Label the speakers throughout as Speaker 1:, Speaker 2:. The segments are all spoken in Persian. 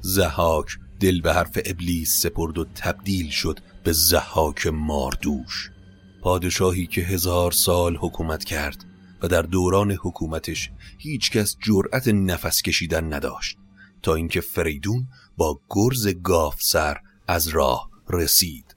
Speaker 1: زهاک دل به حرف ابلیس سپرد و تبدیل شد به زهاک ماردوش. پادشاهی که هزار سال حکومت کرد و در دوران حکومتش هیچ کس جرأت نفس کشیدن نداشت تا اینکه فریدون با گرز گاف سر از راه رسید.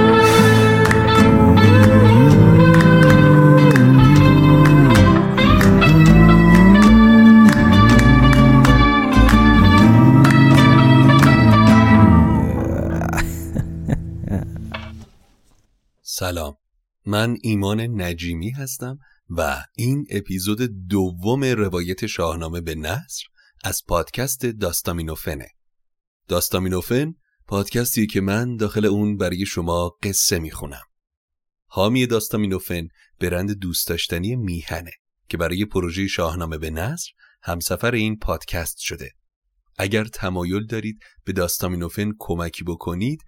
Speaker 1: سلام. من ایمان نجیمی هستم و این اپیزود دوم روایت شاهنامه به نصر از پادکست داستامینوفنه. داستامینوفن پادکستی که من داخل اون برای شما قصه می‌خونم. حامی داستامینوفن برند دوست داشتنی میهنه که برای پروژه شاهنامه به نصر همسفر این پادکست شده. اگر تمایل دارید به داستامینوفن کمکی بکنید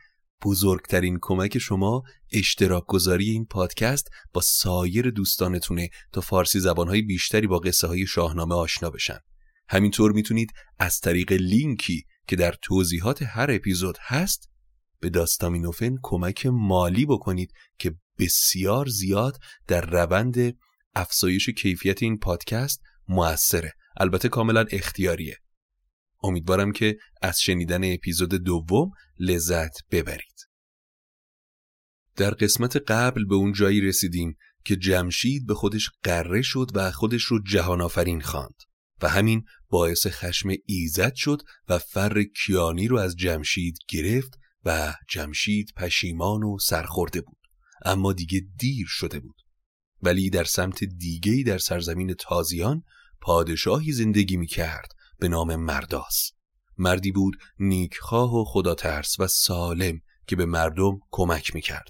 Speaker 1: بزرگترین کمک شما اشتراک گذاری این پادکست با سایر دوستانتونه تا فارسی زبانهای بیشتری با قصه های شاهنامه آشنا بشن. همینطور می‌تونید از طریق لینکی که در توضیحات هر اپیزود هست به داستامینوفن کمک مالی بکنید که بسیار زیاد در روند افزایش کیفیت این پادکست موثره. البته کاملا اختیاریه. امیدوارم که از شنیدن اپیزود دوم لذت ببرید. در قسمت قبل به اون جایی رسیدیم که جمشید به خودش قره شد و خودش رو جهان آفرین خواند و همین باعث خشم ایزد شد و فر کیانی رو از جمشید گرفت و جمشید پشیمان و سرخورده بود اما دیگه دیر شده بود ولی در سمت دیگهی در سرزمین تازیان پادشاهی زندگی می کرد به نام مرداس. مردی بود نیکخواه و خدا ترس و سالم که به مردم کمک می‌کرد.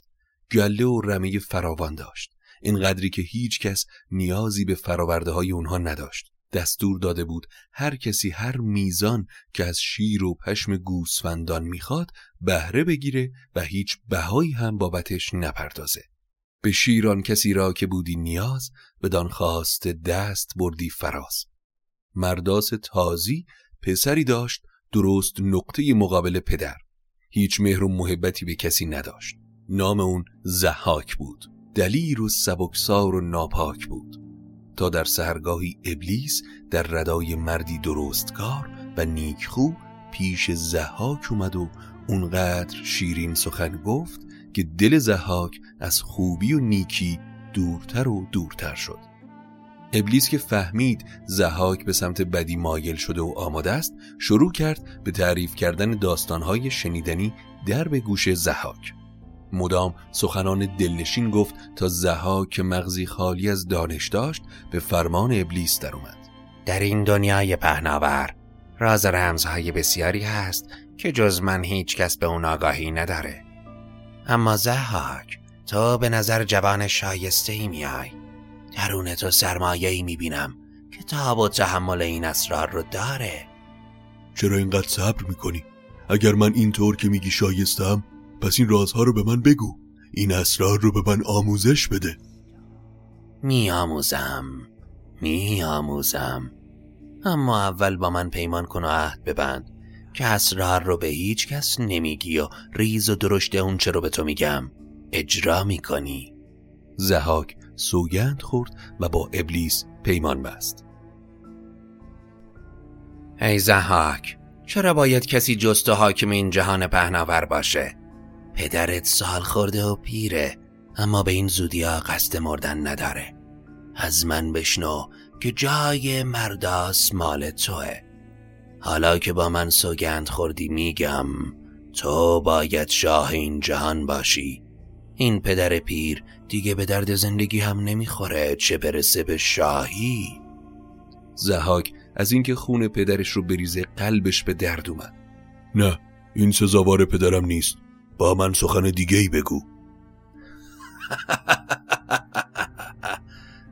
Speaker 1: گله و رمه فراوان داشت. اینقدری که هیچ کس نیازی به فراورده های اونها نداشت. دستور داده بود هر کسی هر میزان که از شیر و پشم گوسفندان می‌خواد بهره بگیره و هیچ بهایی هم بابتش نپردازه. به شیران کسی را که بودی نیاز بدان خواست دست بردی فراز. مرداس تازی پسری داشت درست نقطه مقابل پدر. هیچ مهر و محبتی به کسی نداشت. نام اون زحاک بود. دلیر و سبکسار و ناپاک بود. تا در سهرگاهی ابلیس در ردای مردی درستکار و نیکخو پیش زحاک اومد و اونقدر شیرین سخن گفت که دل زحاک از خوبی و نیکی دورتر و دورتر شد. ابلیس که فهمید زهاک به سمت بدی مایل شده و آماده است شروع کرد به تعریف کردن داستانهای شنیدنی در به گوش زهاک مدام سخنان دلنشین گفت تا زهاک که مغزی خالی از دانش داشت به فرمان ابلیس در اومد.
Speaker 2: در این دنیای پهناور راز رمزهای بسیاری هست که جز من هیچ کس به اون آگاهی نداره. اما زهاک تو به نظر جوان شایسته ای میای. درون تو سرمایه ای می‌بینم که تاب و تحمل این اسرار رو داره.
Speaker 1: چرا اینقدر صبر می‌کنی؟ اگر من اینطور که میگی شایستم پس این رازها رو به من بگو. این اسرار رو به من آموزش بده.
Speaker 2: می آموزم می آموزم اما اول با من پیمان کن و عهد ببند که اسرار رو به هیچ کس نمیگی و ریز و درشت اون چه رو به تو میگم. اجرا می‌کنی.
Speaker 1: زهاک سوگند خورد و با ابلیس پیمان بست.
Speaker 2: ای زهاک چرا باید کسی جست و حاکم این جهان پهناور باشه؟ پدرت سال خورده و پیره اما به این زودیا قصد مردن نداره. از من بشنو که جای مرداس مال توه. حالا که با من سوگند خوردی میگم تو باید شاه این جهان باشی. این پدر پیر دیگه به درد زندگی هم نمی‌خوره چه برسه به شاهی.
Speaker 1: زهاک از اینکه خون پدرش رو بریزه قلبش به درد اومد. نه این سزاوار پدرم نیست. با من سخن دیگه ای بگو.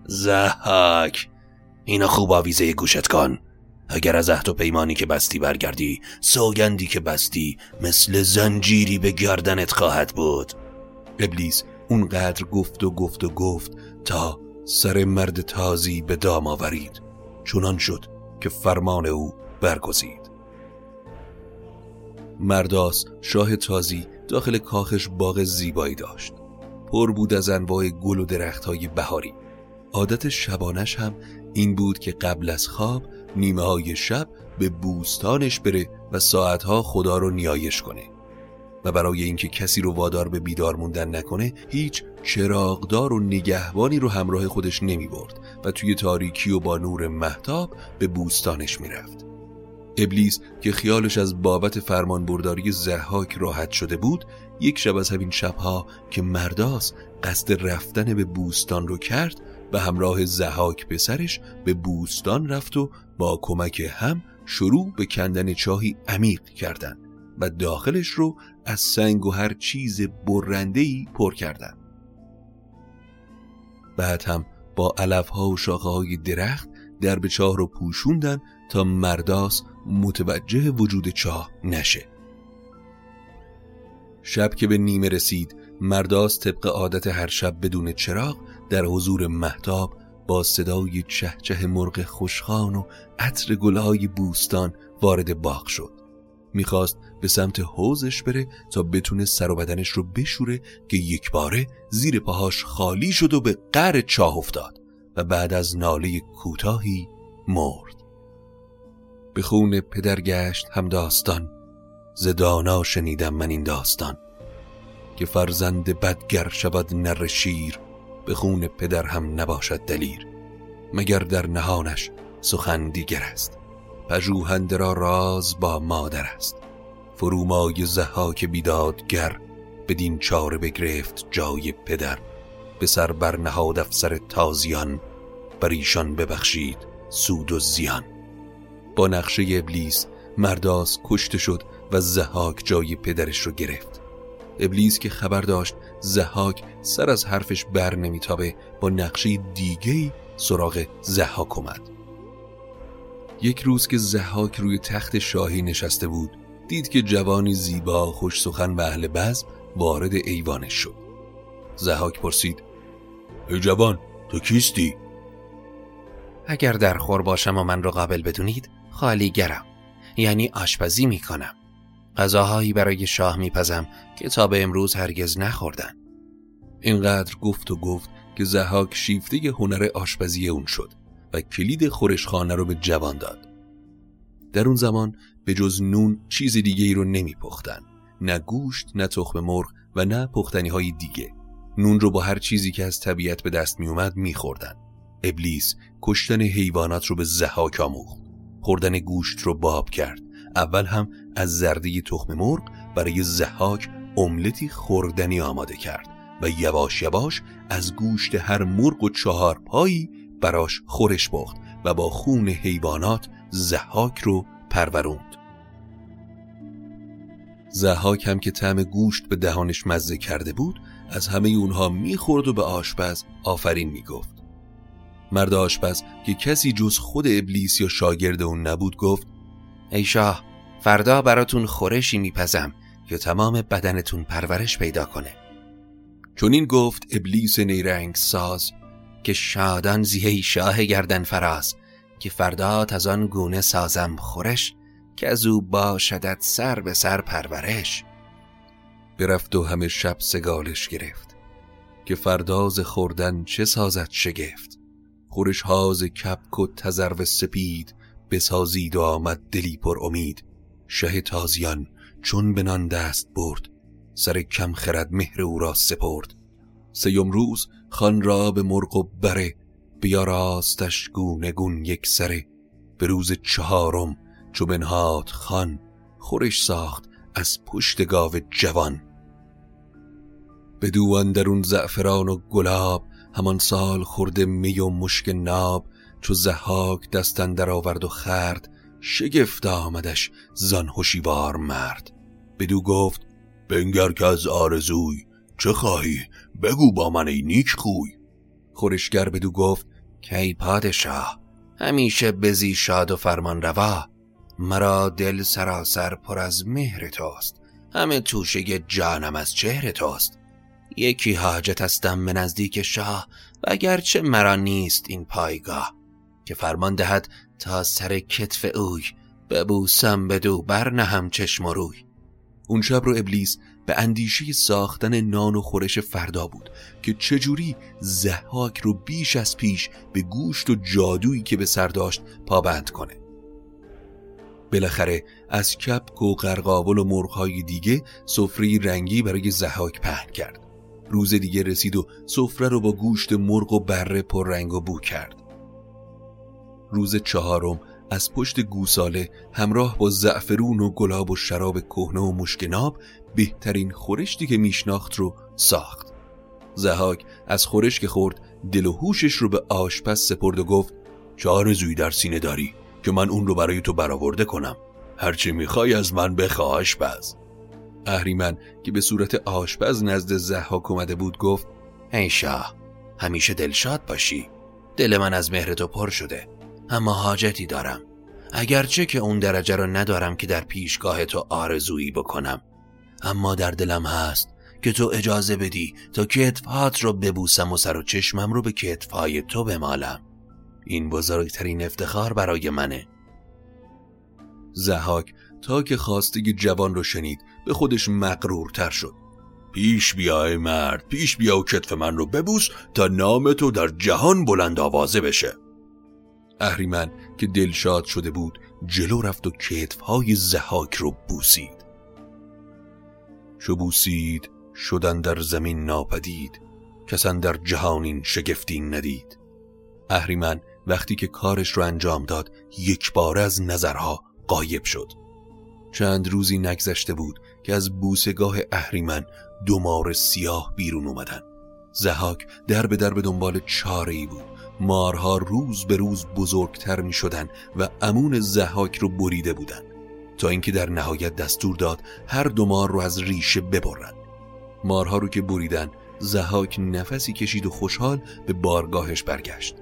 Speaker 2: زهاک اینو خوب آویزه گوشت کن. اگر از عهد و پیمانی که بستی برگردی سوگندی که بستی مثل زنجیری به گردنت خواهد بود.
Speaker 1: ابلیس اونقدر گفت و گفت و گفت تا سر مرد تازی به دام آورید. چنان شد که فرمان او برگزید. مرداس شاه تازی داخل کاخش باغ زیبایی داشت. پر بود از انواع گل و درختهای بهاری. عادت شبانش هم این بود که قبل از خواب نیمه های شب به بوستانش بره و ساعتها خدا رو نیایش کنه. و برای اینکه کسی رو وادار به بیدار موندن نکنه هیچ چراغدار و نگهبانی رو همراه خودش نمی برد و توی تاریکی و با نور محتاب به بوستانش می‌رفت. ابلیس که خیالش از بابت فرمان برداری زحاک راحت شده بود یک شب از همین شبها که مرداس قصد رفتن به بوستان رو کرد به همراه زحاک پسرش به بوستان رفت و با کمک هم شروع به کندن چاهی عمیق کردند و داخلش رو از سنگ و هر چیز برندهی پر کردن. بعد هم با علفها و شاخه های درخت درب چاه رو پوشوندن تا مرداس متوجه وجود چاه نشه. شب که به نیمه رسید مرداس طبق عادت هر شب بدون چراغ در حضور محتاب با صدای چهچه مرغ خوشخان و عطر گلهای بوستان وارد باغ شد. می‌خواست به سمت حوزش بره تا بتونه سر و بدنش رو بشوره که یک باره زیر پاهاش خالی شد و به قر چاه افتاد و بعد از ناله کوتاهی مرد. به خون پدر گشت هم داستان. زدانا شنیدم من این داستان. که فرزند بدگر شود نر شیر به خون پدر هم نباشد دلیر. مگر در نهانش سخن دیگر است. پژوهنده را راز با مادر است. فرومای زهاک بیدادگر بدین چاره بگرفت جای پدر به سر برنهاد افسر تازیان بر ایشان ببخشید سود و زیان. با نقشه ابلیس مرداس کشته شد و زهاک جای پدرش رو گرفت. ابلیس که خبر داشت زهاک سر از حرفش بر نمیتابه با نقشه دیگه سراغ زهاک اومد یک روز که زهاک روی تخت شاهی نشسته بود دید که جوانی زیبا خوش سخن و اهل بزم وارد ایوانش شد. زهاک پرسید ای جوان تو کیستی؟
Speaker 2: اگر در خور باشم و من رو قابل بدونید خالی گرم یعنی آشپزی می‌کنم. غذاهایی برای شاه میپزم که تا به امروز هرگز نخوردن.
Speaker 1: اینقدر گفت و گفت که زهاک شیفته هنر آشپزی اون شد. و کلید خورشخانه رو به جوان داد در اون زمان به جز نون چیز دیگه ای رو نمی پختن. نه گوشت نه تخم مرغ و نه پختنی های دیگه نون رو با هر چیزی که از طبیعت به دست می اومد می خوردن. ابلیس کشتن حیوانات رو به زحاک آموخت خوردن گوشت رو باب کرد اول هم از زرده تخم مرغ برای زحاک املتی خوردنی آماده کرد و یواش یواش از گوشت هر مرغ و چهار پایی براش خورش بخت و با خون حیوانات زحاک رو پروروند. زحاک هم که طعم گوشت به دهانش مزه کرده بود از همه اونها می‌خورد و به آشپز آفرین می‌گفت. مرد آشپز که کسی جز خود ابلیس یا شاگرد اون نبود گفت
Speaker 2: ای شاه فردا براتون خورشی میپزم که تمام بدنتون پرورش پیدا کنه.
Speaker 1: چون این گفت ابلیس نیرنگ ساز
Speaker 2: که شادان زیهی شاه گردن فراز که فردات از آن گونه سازم خورش که از او باشدت سر به سر پرورش.
Speaker 1: برفت و همه شب سگالش گرفت که فرداز خوردن چه سازد شگفت؟ خورش هاز کپک و تزرو سپید بسازید و آمد دلی پر امید. شه تازیان چون بنان دست برد سر کم خرد مهر او را سپرد. سیم روز خان را به مرغ و بره بیا راستش گونه گون یک سره. به روز چهارم چو بنهاد خان خورش ساخت از پشت گاو جوان. بدو اندرون زعفران و گلاب همان سال خورده می و مشک ناب. چو زحاک دستن در آورد و خرد شگفت آمدش زان هوشیوار مرد. بدو گفت بنگر که از آرزوی چه خواهی؟ بگو با من ای نیک خوی خورشگر بدو گفت
Speaker 2: کی پادشاه همیشه بزی شاد و فرمان روا. مرا دل سراسر پر از مهر توست. همه توشه جانم از چهر توست. یکی حاجت هستم به نزدیک شاه و اگرچه مرا نیست این پایگاه. که فرمان دهد تا سر کتف اوی ببوسم بدو برنهم چشم و روی.
Speaker 1: اون شب رو ابلیس به اندیشه ساختن نان و خورش فردا بود که چجوری زحاک رو بیش از پیش به گوشت و جادویی که به سر داشت پابند کنه. بالاخره از کپک و قرقاول و مرغهای دیگه سفره رنگی برای زحاک پهن کرد. روز دیگه رسید و سفره رو با گوشت مرغ و بره پر رنگ و بو کرد. روز چهارم از پشت گوساله همراه با زعفرون و گلاب و شراب کهنه و مشکناب بهترین خورشتی که میشناخت رو ساخت. زهاک از خورش که خورد دل و هوشش رو به آشپز سپرد و گفت چه آرزویی در سینه داری که من اون رو برای تو برآورده کنم؟ هرچی می‌خوای از من بخوا آشپز. اهریمن که به صورت آشپز نزد زحاک اومده بود گفت
Speaker 2: ای شاه همیشه دلشاد باشی. دل من از مهر تو پر شده. اما حاجتی دارم. اگرچه که اون درجه رو ندارم که در پیشگاه تو آرزویی بکنم. اما در دلم هست که تو اجازه بدی تا کتفات رو ببوسم و سر و چشمم رو به کتفهای تو بمالم. این بزرگترین افتخار برای منه.
Speaker 1: زهاک تا که خواسته جوان رو شنید به خودش مقرورتر شد. پیش بیای مرد پیش بیا و کتف من رو ببوس تا نام تو در جهان بلند آوازه بشه. اهریمن که دلشاد شده بود جلو رفت و کتفهای زحاک رو بوسید. شو بوسید شدن در زمین ناپدید کسان در جهانین شگفتی ندید. اهریمن وقتی که کارش رو انجام داد یک بار از نظرها قایب شد. چند روزی نگذشته بود که از بوسگاه اهریمن دو مار سیاه بیرون اومدن. زهاک در به در به دنبال چاره ای بود. مارها روز به روز بزرگتر می شدن و امون زهاک رو بریده بودن. تا اینکه در نهایت دستور داد هر دو مار رو از ریشه ببرن. مارها رو که بریدن زهاک نفسی کشید و خوشحال به بارگاهش برگشت.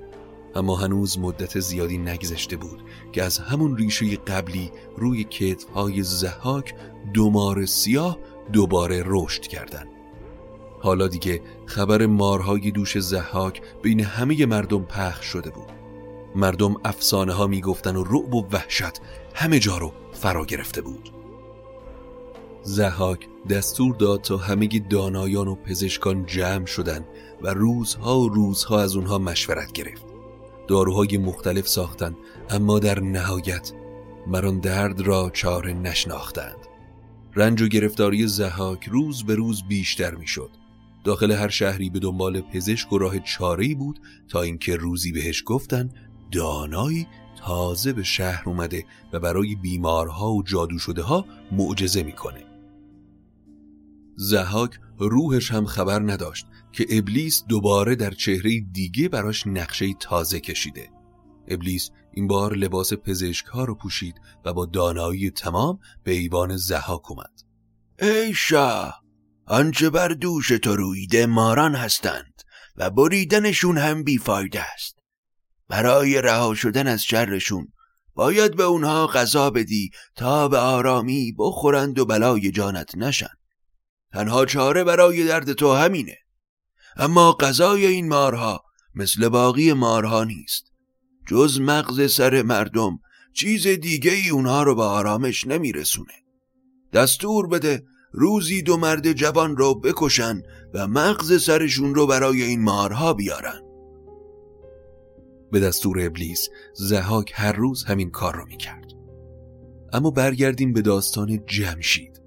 Speaker 1: اما هنوز مدت زیادی نگذشته بود که از همون ریشه قبلی روی کتفهای زهاک دو مار سیاه دوباره رشد کردند. حالا دیگه خبر مارهای دوش زحاک بین همه مردم پخش شده بود. مردم افسانه ها می‌گفتن و رعب و وحشت همه جا رو فرا گرفته بود. زحاک دستور داد تا همه دانایان و پزشکان جمع شدن و روزها و روزها از اونها مشورت گرفت. داروهای مختلف ساختند اما در نهایت مران درد را چاره نشناختند. رنج و گرفتاری زحاک روز به روز بیشتر می‌شد. داخل هر شهری به دنبال پزشک و راه چاره‌ای بود تا اینکه روزی بهش گفتن دانایی تازه به شهر اومده و برای بیمارها و جادو شده ها معجزه می‌کنه. زهاک روحش هم خبر نداشت که ابلیس دوباره در چهره دیگه براش نقشه تازه کشیده. ابلیس این بار لباس پزشک ها رو پوشید و با دانایی تمام به ایوان زهاک اومد.
Speaker 3: ای شاه! آنچه بر دوش تو رویده ماران هستند و بریدنشون هم بیفایده است. برای رها شدن از شرشون باید به اونها غذا بدی تا به آرامی بخورند و بلای جانت نشن. تنها چاره برای درد تو همینه. اما غذای این مارها مثل باقی مارها نیست. جز مغز سر مردم چیز دیگه ای اونها رو به آرامش نمیرسونه. دستور بده روزی دو مرد جوان رو بکشن و مغز سرشون رو برای این مارها بیارن.
Speaker 1: به دستور ابلیس زهاک هر روز همین کار رو می‌کرد. اما برگردیم به داستان جمشید.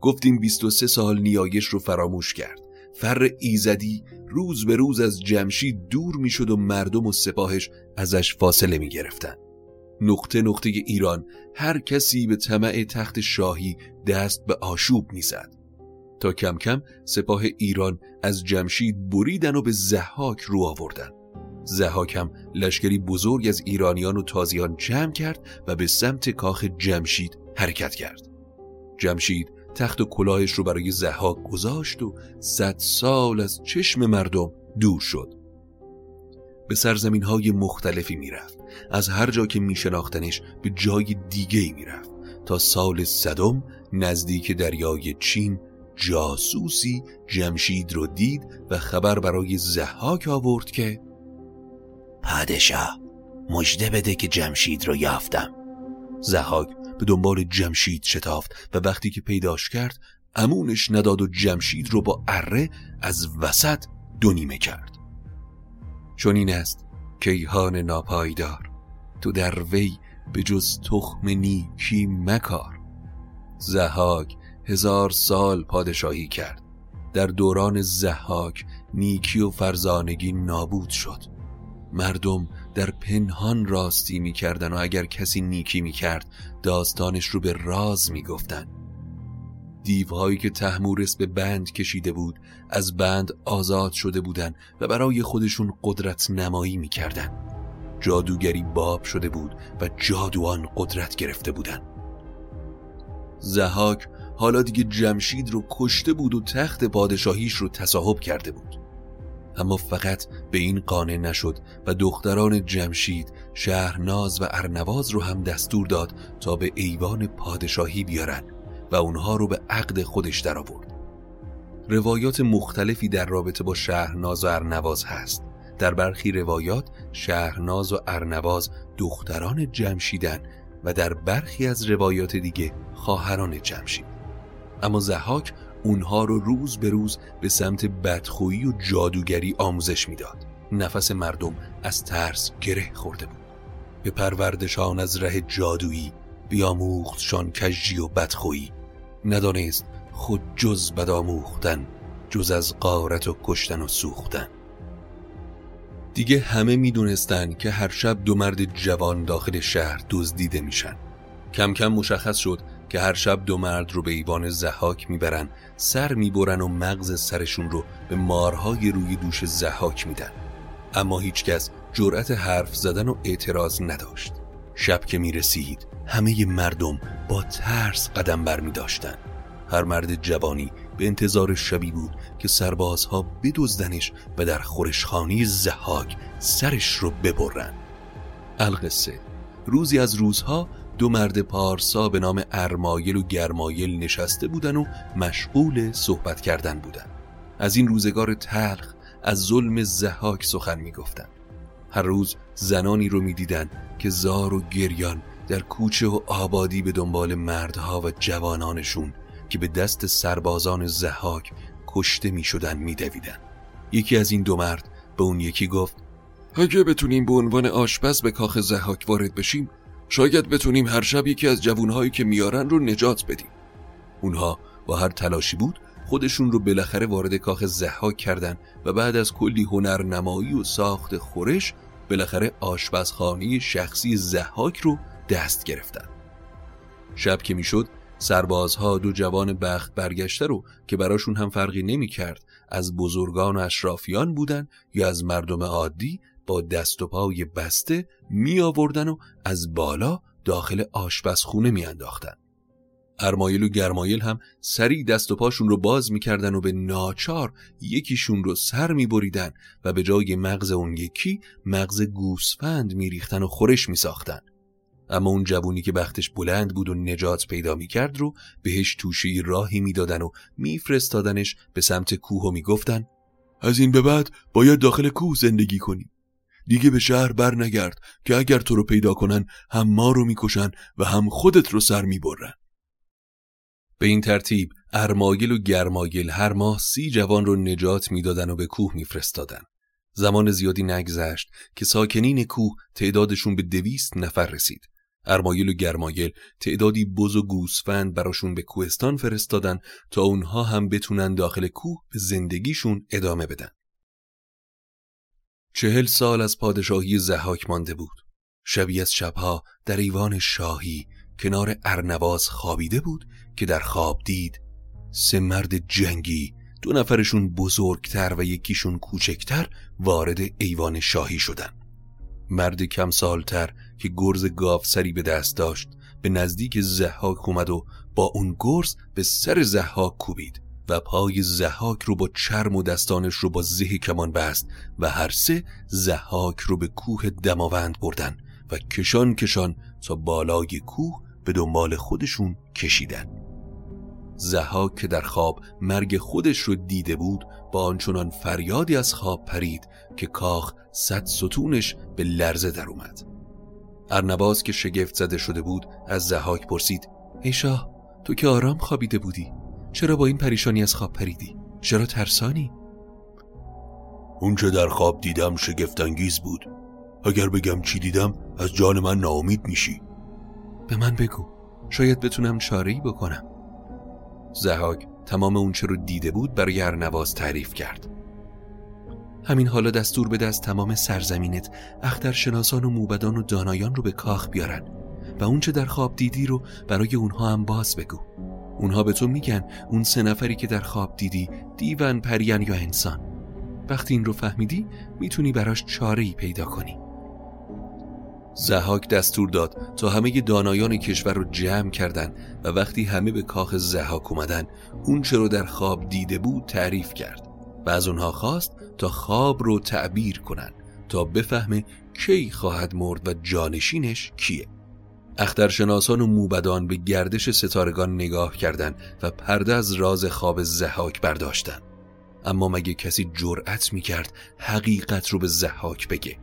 Speaker 1: گفتیم 23 سال نیایش رو فراموش کرد. فر ایزدی روز به روز از جمشید دور می‌شد و مردم و سپاهش ازش فاصله می گرفتن. نقطه نقطه ایران هر کسی به طمع تخت شاهی دست به آشوب می‌زد. تا کم کم سپاه ایران از جمشید بریدن و به زحاک رو آوردن. زحاک هم لشکری بزرگ از ایرانیان و تازیان جمع کرد و به سمت کاخ جمشید حرکت کرد. جمشید تخت و کلاهش رو برای زحاک گذاشت و صد سال از چشم مردم دور شد به سرزمین های مختلفی می‌رفت. از هر جا که میشناختنش به جای دیگه ای می‌رفت. تا سال صدم نزدیک دریای چین جاسوسی جمشید رو دید و خبر برای زحاک آورد که
Speaker 3: پادشاه مجده بده که جمشید رو یافتم.
Speaker 1: زحاک به دنبال جمشید شتافت و وقتی که پیداش کرد امونش نداد و جمشید رو با اره از وسط دونیمه کرد. چون این است کیهان ناپایدار تو در وی به جز تخم نیکی مکار. زهاک هزار سال پادشاهی کرد در دوران زهاک نیکی و فرزانگی نابود شد. مردم در پنهان راستی می‌کردن و اگر کسی نیکی می‌کرد داستانش رو به راز می‌گفتن. دیوهایی که تحمورس به بند کشیده بود از بند آزاد شده بودن و برای خودشون قدرت نمایی می‌کردن جادوگری باب شده بود و جادوان قدرت گرفته بودن زهاک حالا دیگه جمشید رو کشته بود و تخت پادشاهیش رو تصاحب کرده بود. اما فقط به این قانع نشد و دختران جمشید شهرناز و ارنواز رو هم دستور داد تا به ایوان پادشاهی بیارن. و اونها رو به عقد خودش در آورد. روایات مختلفی در رابطه با شهرناز و ارنواز هست. در برخی روایات شهرناز و ارنواز دختران جمشیدن و در برخی از روایات دیگه خواهران جمشید. اما زحاک اونها رو روز به روز به سمت بدخویی و جادوگری آموزش می‌داد. نفس مردم از ترس گره خورده بود. به پروردشان از ره جادویی بیاموختشان کجی و بدخویی ندانست خود جز بد آموختن جز از قارت و کشتن و سوختن. دیگه همه می‌دونستن که هر شب دو مرد جوان داخل شهر دزدیده میشن. کم کم مشخص شد که هر شب دو مرد رو به ایوان زحاک می‌برن سر می‌برن و مغز سرشون رو به مارهای روی دوش زحاک میدن. اما هیچکس جرأت حرف زدن و اعتراض نداشت. شب که می‌رسید همه مردم با ترس قدم بر می داشتن. هر مرد جوانی به انتظار شبی بود که سربازها بدزدنش و در خورشخانی زحاک سرش رو ببرن. القصه. روزی از روزها دو مرد پارسا به نام ارمایل و گرمایل نشسته بودن و مشغول صحبت کردن بودن. از این روزگار تلخ از ظلم زحاک سخن می‌گفتند هر روز زنانی رو می‌دیدند که زار و گریان در کوچه و آبادی به دنبال مردها و جوانانشون که به دست سربازان زحاک کشته می شدن می دویدن. یکی از این دو مرد به اون یکی گفت اگه بتونیم به عنوان آشپز به کاخ زحاک وارد بشیم شاید بتونیم هر شب یکی از جوانهایی که میارن رو نجات بدیم اونها با هر تلاشی بود خودشون رو بالاخره وارد کاخ زحاک کردن و بعد از کلی هنرنمایی و ساخت خورش بالاخره آشپزخانه شخصی زحاک رو دست گرفتن شب که می‌شد سربازها دو جوان بخت برگشته رو که براشون هم فرقی نمی کرد از بزرگان و اشرافیان بودن یا از مردم عادی با دست و پای بسته می آوردن و از بالا داخل آشپزخونه می انداختن. ارمایل و گرمایل هم سریع دست و پاشون رو باز می‌کردن و به ناچار یکیشون رو سر میبریدن و به جای مغز اون یکی مغز گوسفند میریختن و خورش میساختن اما اون جوونی که بختش بلند بود و نجات پیدا می‌کرد رو بهش توشه راهی می‌دادن و میفرستادنش به سمت کوه و می‌گفتن از این به بعد باید داخل کوه زندگی کنی دیگه به شهر بر نگرد که اگر تو رو پیدا کنن هم ما رو می‌کشن و هم خودت رو سر می‌برن به این ترتیب ارماگل و گرماگل هر ماه سی جوان رو نجات می‌دادن و به کوه میفرستادن. زمان زیادی نگذشت که ساکنین کوه تعدادشون به دویست نفر رسید. ارمایل و گرمایل تعدادی بز و گوسفند براشون به کوهستان فرستادن تا اونها هم بتونن داخل کوه به زندگیشون ادامه بدن. چهل سال از پادشاهی زحاک مانده بود. شبی از شبها در ایوان شاهی کنار ارنواز خوابیده بود که در خواب دید سه مرد جنگی دو نفرشون بزرگتر و یکیشون کوچکتر وارد ایوان شاهی شدن مرد کم سالتر که گرز گاف سری به دست داشت به نزدیک زحاک اومد و با اون گرز به سر زحاک کوبید و پای زحاک رو با چرم و دستانش رو با زه کمان بست و هر سه زحاک رو به کوه دماوند بردن و کشان کشان تا بالای کوه به دنبال خودشون کشیدن. زهاک که در خواب مرگ خودش رو دیده بود با آنچنان فریادی از خواب پرید که کاخ صد ستونش به لرزه در اومد. ارنواز که شگفت زده شده بود از زهاک پرسید ای شاه تو که آرام خوابیده بودی چرا با این پریشانی از خواب پریدی؟ چرا ترسانی؟
Speaker 3: اون چه در خواب دیدم شگفتانگیز بود. اگر بگم چی دیدم از جان من ناامید میشی.
Speaker 1: به من بگو شاید بتونم چاره بکنم. زهاک تمام اونچه رو دیده بود برای ارنواز تعریف کرد. همین حالا دستور بده از تمام سرزمینت اخترشناسان و موبدان و دانایان رو به کاخ بیارن و اونچه در خواب دیدی رو برای اونها هم باز بگو. اونها به تو میگن اون سه نفری که در خواب دیدی دیون پریان یا انسان. وقتی این رو فهمیدی می‌تونی براش چاره پیدا کنی. زهاک دستور داد تا همه دانایان کشور رو جمع کردند و وقتی همه به کاخ زهاک اومدن اون چه رو در خواب دیده بود تعریف کرد. و از اونها خواست تا خواب رو تعبیر کنن تا بفهمه کی خواهد مرد و جانشینش کیه. اخترشناسان و موبدان به گردش ستارگان نگاه کردند و پرده از راز خواب زهاک برداشتن اما مگه کسی جرأت می‌کرد حقیقت رو به زهاک بگه؟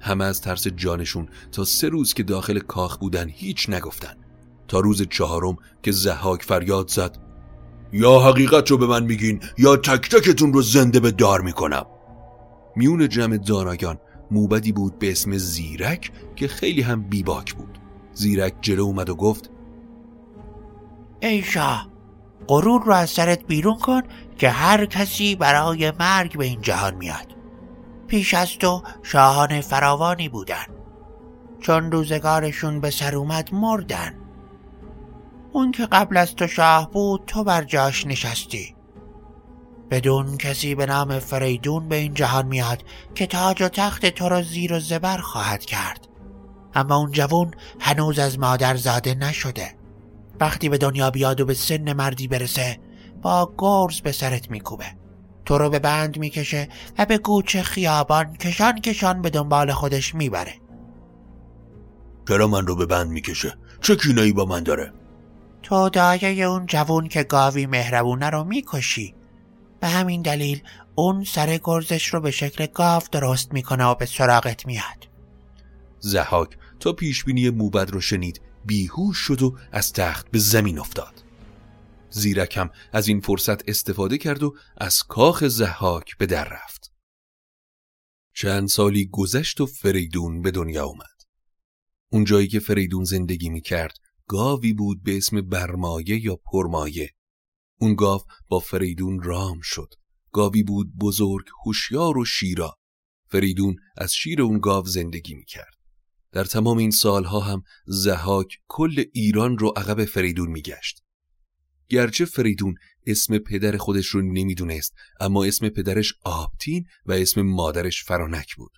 Speaker 1: همه از ترس جانشون تا سه روز که داخل کاخ بودن هیچ نگفتن. تا روز چهارم که زحاک فریاد زد
Speaker 3: یا حقیقت رو به من میگین یا تک تکتون رو زنده به دار می‌کنم.
Speaker 1: میون جمع دانایان موبدی بود به اسم زیرک که خیلی هم بیباک بود. زیرک جلو اومد و گفت
Speaker 4: ای شاه قرون رو از سرت بیرون کن که هر کسی برای مرگ به این جهان میاد. پیش از تو شاهان فراوانی بودن. چون روزگارشون به سر اومد مردن. اون که قبل از تو شاه بود تو بر جاش نشستی. بدون کسی به نام فریدون به این جهان میاد که تاج و تخت تو را زیر و زبر خواهد کرد. اما اون جوون هنوز از مادر زاده نشده. وقتی به دنیا بیاد و به سن مردی برسه با گرز به سرت میکوبه. تو رو به بند می‌کشه و به گوچه خیابان کشان کشان به دنبال خودش می‌بره.
Speaker 3: چرا من رو به بند می‌کشه؟ چه کینایی با من داره؟
Speaker 4: تو دایه اون جوون که گاوی مهربونه رو می‌کشی به همین دلیل اون سر گرزش رو به شکل گاو درست می‌کنه و به سراغت میاد
Speaker 1: زحاک تا پیشبینی موبد رو شنید بیهوش شد و از تخت به زمین افتاد زیرکم از این فرصت استفاده کرد و از کاخ زحاک به در رفت. چند سالی گذشت و فریدون به دنیا اومد. اون جایی که فریدون زندگی می کرد گاوی بود به اسم برمایه یا پرمایه. اون گاو با فریدون رام شد. گاوی بود بزرگ هوشیار و شیرا. فریدون از شیر اون گاو زندگی می‌کرد. در تمام این سالها هم زهاک کل ایران رو عقب فریدون میگشت. گرچه فریدون اسم پدر خودش رو نمی‌دونست اما اسم پدرش آبتین و اسم مادرش فرانک بود.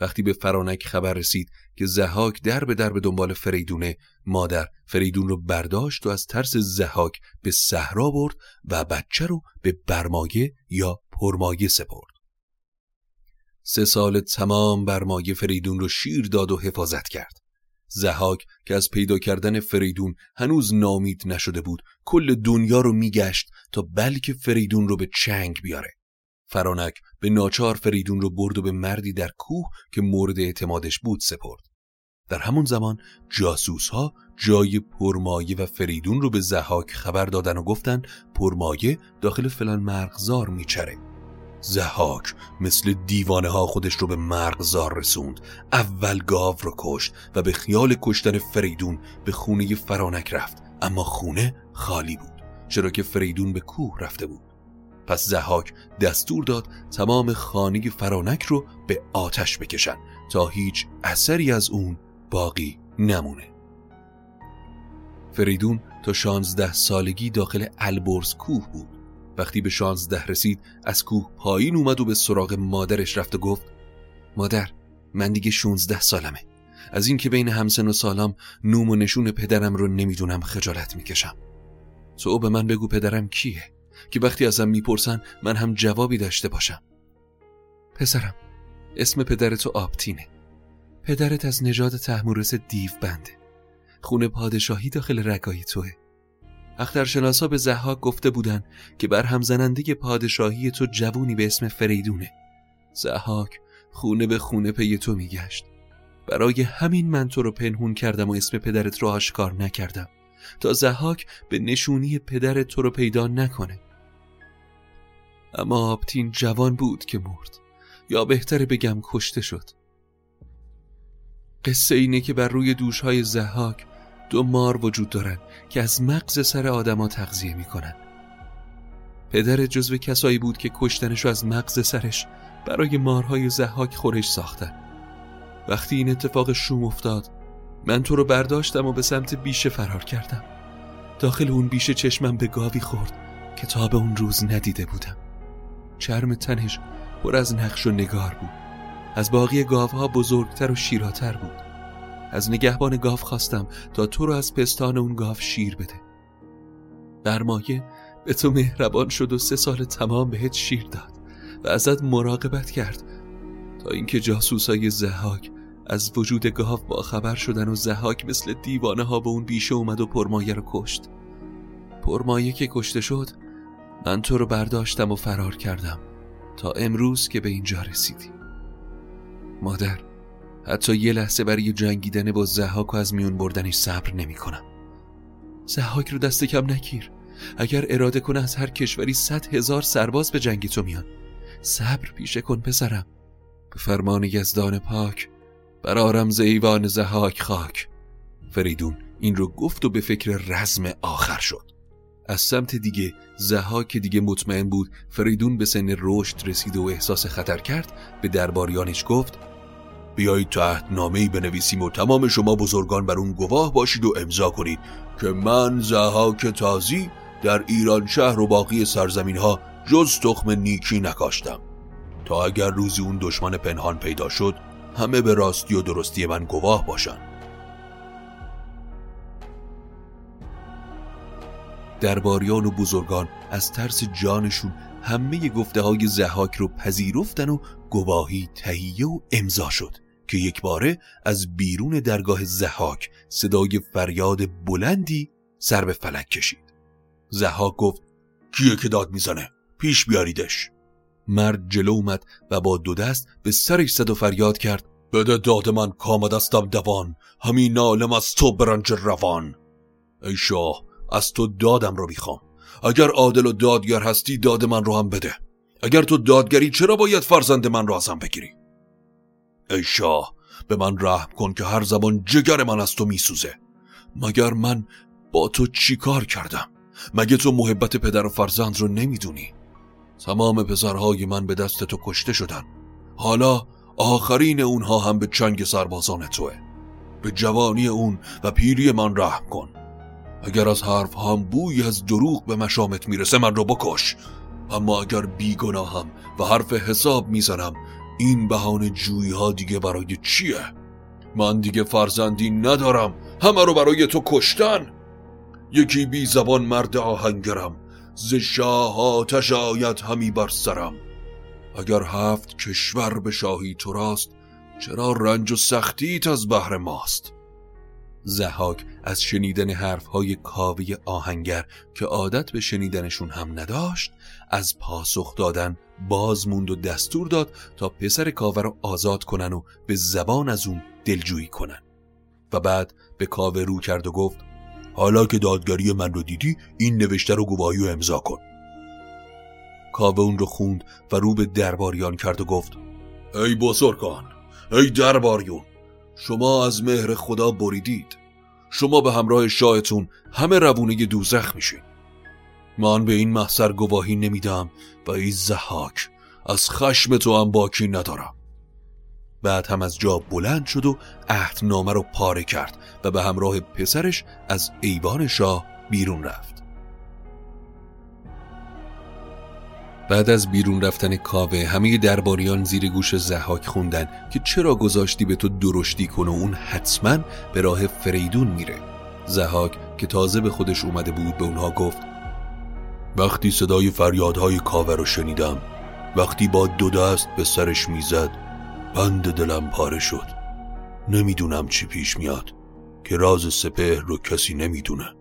Speaker 1: وقتی به فرانک خبر رسید که زهاک در به در به دنبال فریدونه مادر فریدون رو برداشت و از ترس زهاک به صحرا برد و بچه رو به برمایه یا پرمایه سپرد. سه سال تمام برمایه فریدون رو شیر داد و حفاظت کرد. زهاک که از پیدا کردن فریدون هنوز نامید نشده بود کل دنیا رو میگشت تا بلکه فریدون رو به چنگ بیاره. فرانک به ناچار فریدون رو برد و به مردی در کوه که مورد اعتمادش بود سپرد. در همون زمان جاسوس ها جای پرمایه و فریدون رو به زهاک خبر دادن و گفتن پرمایه داخل فلان مرغزار میچره. زهاک مثل دیوانه ها خودش رو به مرغزار رسوند. اول گاو رو کشت و به خیال کشتن فریدون به خونه فرانک رفت. اما خونه خالی بود چرا که فریدون به کوه رفته بود. پس زهاک دستور داد تمام خانه فرانک رو به آتش بکشن تا هیچ اثری از اون باقی نمونه. فریدون تا شانزده سالگی داخل البرز کوه بود. وقتی به شانزده رسید از کوه پایین اومد و به سراغ مادرش رفت و گفت مادر من دیگه شونزده سالمه. از اینکه بین همسن و سالام نوم و نشون پدرم رو نمی‌دونم خجالت می‌کشم. تو به من بگو پدرم کیه؟ که وقتی ازم می‌پرسن من هم جوابی داشته باشم. پسرم اسم پدرتو آبتینه. پدرت از نژاد تحمورس دیو بنده. خونه پادشاهی داخل رگای توه. اخترشناسا به زحاک گفته بودن که بر هم زننده پادشاهی تو جوونی به اسم فریدونه. زحاک خونه به خونه پی تو میگشت. برای همین من تو رو پنهون کردم و اسم پدرت رو آشکار نکردم. تا زحاک به نشونی پدر تو رو پیدا نکنه. اما آبتین جوان بود که مرد. یا بهتر بگم کشته شد. قصه اینه که بر روی دوشهای زحاک دو مار وجود دارن که از مغز سر آدما تغذیه می‌کنن. پدر جزو کسایی بود که کشتنشو از مغز سرش برای مارهای زحاک خورش ساختن. وقتی این اتفاق شوم افتاد من تو رو برداشتم و به سمت بیشه فرار کردم. داخل اون بیشه چشمم به گاوی خورد که تا به اون روز ندیده بودم. چرم تنش پر از نقش و نگار بود. از باقی گاوها بزرگتر و شیراتر بود. از نگهبان گاو خواستم تا تو رو از پستان اون گاو شیر بده. برمایه به تو مهربان شد و سه سال تمام بهت شیر داد و ازت مراقبت کرد. تا اینکه جاسوسای زهاک از وجود گاو با خبر شدن و زهاک مثل دیوانه ها به اون بیشه اومد و پرمایه رو کشت. پرمایه که کشته شد من تو رو برداشتم و فرار کردم تا امروز که به اینجا رسیدی. مادر حتی یه لحظه برای جنگیدن با زحاک و از میون بردنش صبر نمی کنم. زحاک رو دست کم نگیر. اگر اراده کنه از هر کشوری صد هزار سرباز به جنگ تو میان. صبر پیشه کن پسرم. به فرمان یزدان پاک برارم زیوان زحاک خاک. فریدون این رو گفت و به فکر رزم آخر شد. از سمت دیگه زحاک دیگه مطمئن بود فریدون به سن رشد رسید و احساس خطر کرد به درباریانش گفت بیایید تحت نامه‌ای بنویسیم و تمام شما بزرگان بر اون گواه باشید و امضا کنید که من زهاک تازی در ایران شهر و باقی سرزمین ها جز تخم نیکی نکاشتم. تا اگر روزی اون دشمن پنهان پیدا شد همه به راستی و درستی من گواه باشن درباریان و بزرگان از ترس جانشون همه گفته های زحاک رو پذیرفتن و گواهی تهیه و امضا شد که یک باره از بیرون درگاه زحاک صدای فریاد بلندی سر به فلک کشید. زحاک گفت کیه که داد می‌زنه؟ پیش بیاریدش. مرد جلو اومد و با دو دست به سرش زد و فریاد کرد بده داد من کامدستم دوان همین نالم از تو برنج روان. ای شاه از تو دادم رو می‌خوام. اگر عادل و دادگر هستی داد من رو هم بده. اگر تو دادگری چرا باید فرزند من رو ازم بگیری؟ ای شاه به من رحم کن که هر زمان جگر من از تو میسوزه. مگر من با تو چی کار کردم؟ مگه تو محبت پدر و فرزند رو نمی‌دونی؟ تمام پسرهای من به دست تو کشته شدن. حالا آخرین اونها هم به چنگ سربازان توه. به جوانی اون و پیری من رحم کن. اگر از حرف هم بوی از دروغ به مشامت می‌رسه من رو بکش. اما اگر بیگناهم و حرف حساب می‌زنم این بهانه جویی ها دیگه برای چیه؟ من دیگه فرزندی ندارم. همه رو برای تو کشتن. یکی بی زبان مرد آهنگرم. ز شاه آتش آید همی بر سرم. اگر هفت کشور به شاهی تو راست چرا رنج و سختیت از بهر ماست؟ زهاک از شنیدن حرفهای کاوی آهنگر که عادت به شنیدنشون هم نداشت از پاسخ دادن باز موند و دستور داد تا پسر کاوه رو آزاد کنن و به زبان از اون دلجویی کنن. و بعد به کاوه رو کرد و گفت حالا که دادگری من رو دیدی این نوشته رو گواهی و امضا کن. کاوه اون رو خوند و رو به درباریان کرد و گفت ای بزرگان ای درباریون شما از مهر خدا بریدید. شما به همراه شاهتون همه روونه دوزخ میشین. من به این محضر گواهی نمیدم و ای زحاک از خشم تو هم باکی ندارم. بعد هم از جا بلند شد و عهدنامه رو پاره کرد و به همراه پسرش از ایوان شاه بیرون رفت. بعد از بیرون رفتن کاوه همه درباریان زیر گوش زحاک خوندن که چرا گذاشتی به تو درشتی کن و اون حتما به راه فریدون میره. زحاک که تازه به خودش اومده بود به اونها گفت وقتی صدای فریادهای کاوه رو شنیدم وقتی با دو دست به سرش می‌زد بند دلم پاره شد. نمی‌دونم چی پیش میاد که راز سپهر رو کسی نمی‌دونه.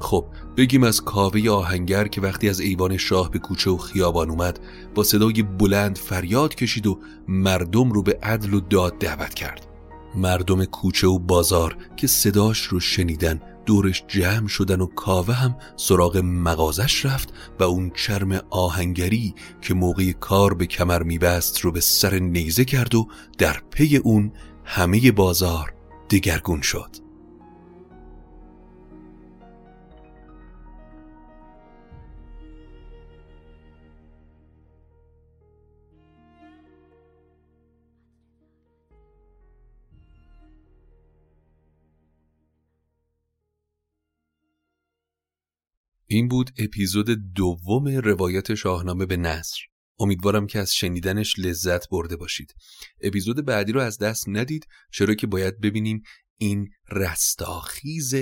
Speaker 1: خب بگیم از کاوه آهنگر که وقتی از ایوان شاه به کوچه و خیابان اومد با صدای بلند فریاد کشید و مردم رو به عدل و داد دعوت کرد. مردم کوچه و بازار که صداش رو شنیدن دورش جمع شدن و کاوه هم سراغ مغازش رفت و اون چرم آهنگری که موقع کار به کمر میبست رو به سر نیزه کرد و در پی اون همه بازار دگرگون شد. این بود اپیزود دوم روایت شاهنامه به نصر امیدوارم که از شنیدنش لذت برده باشید. اپیزود بعدی رو از دست ندید چرا که باید ببینیم این رستاخیز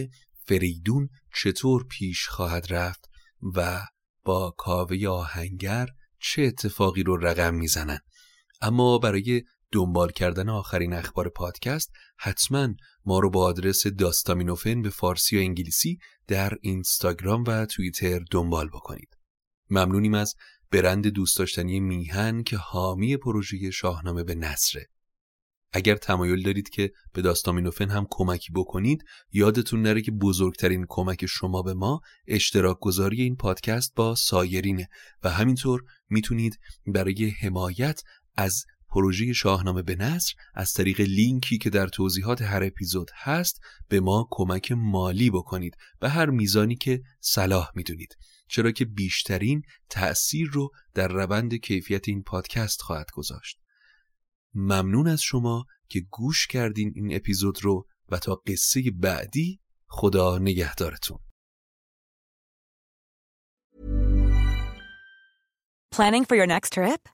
Speaker 1: فریدون چطور پیش خواهد رفت و با کاوه آهنگر چه اتفاقی رو رقم می‌زنن. اما برای دنبال کردن آخرین اخبار پادکست حتما ما رو با آدرس داستامینوفن به فارسی و انگلیسی در اینستاگرام و توییتر دنبال بکنید. ممنونیم از برند دوست داشتنی میهن که حامی پروژه شاهنامه به نصره اگر تمایل دارید که به داستامینوفن هم کمکی بکنید یادتون نره که بزرگترین کمک شما به ما اشتراک گذاری این پادکست با سایرینه و همینطور می‌تونید برای حمایت از پروژه شاهنامه به نصر از طریق لینکی که در توضیحات هر اپیزود هست به ما کمک مالی بکنید به هر میزانی که صلاح می‌دونید. چرا که بیشترین تأثیر رو در روند کیفیت این پادکست خواهد گذاشت. ممنون از شما که گوش کردین این اپیزود رو و تا قصه بعدی خدا نگهدارتون.
Speaker 5: Planning for your next trip?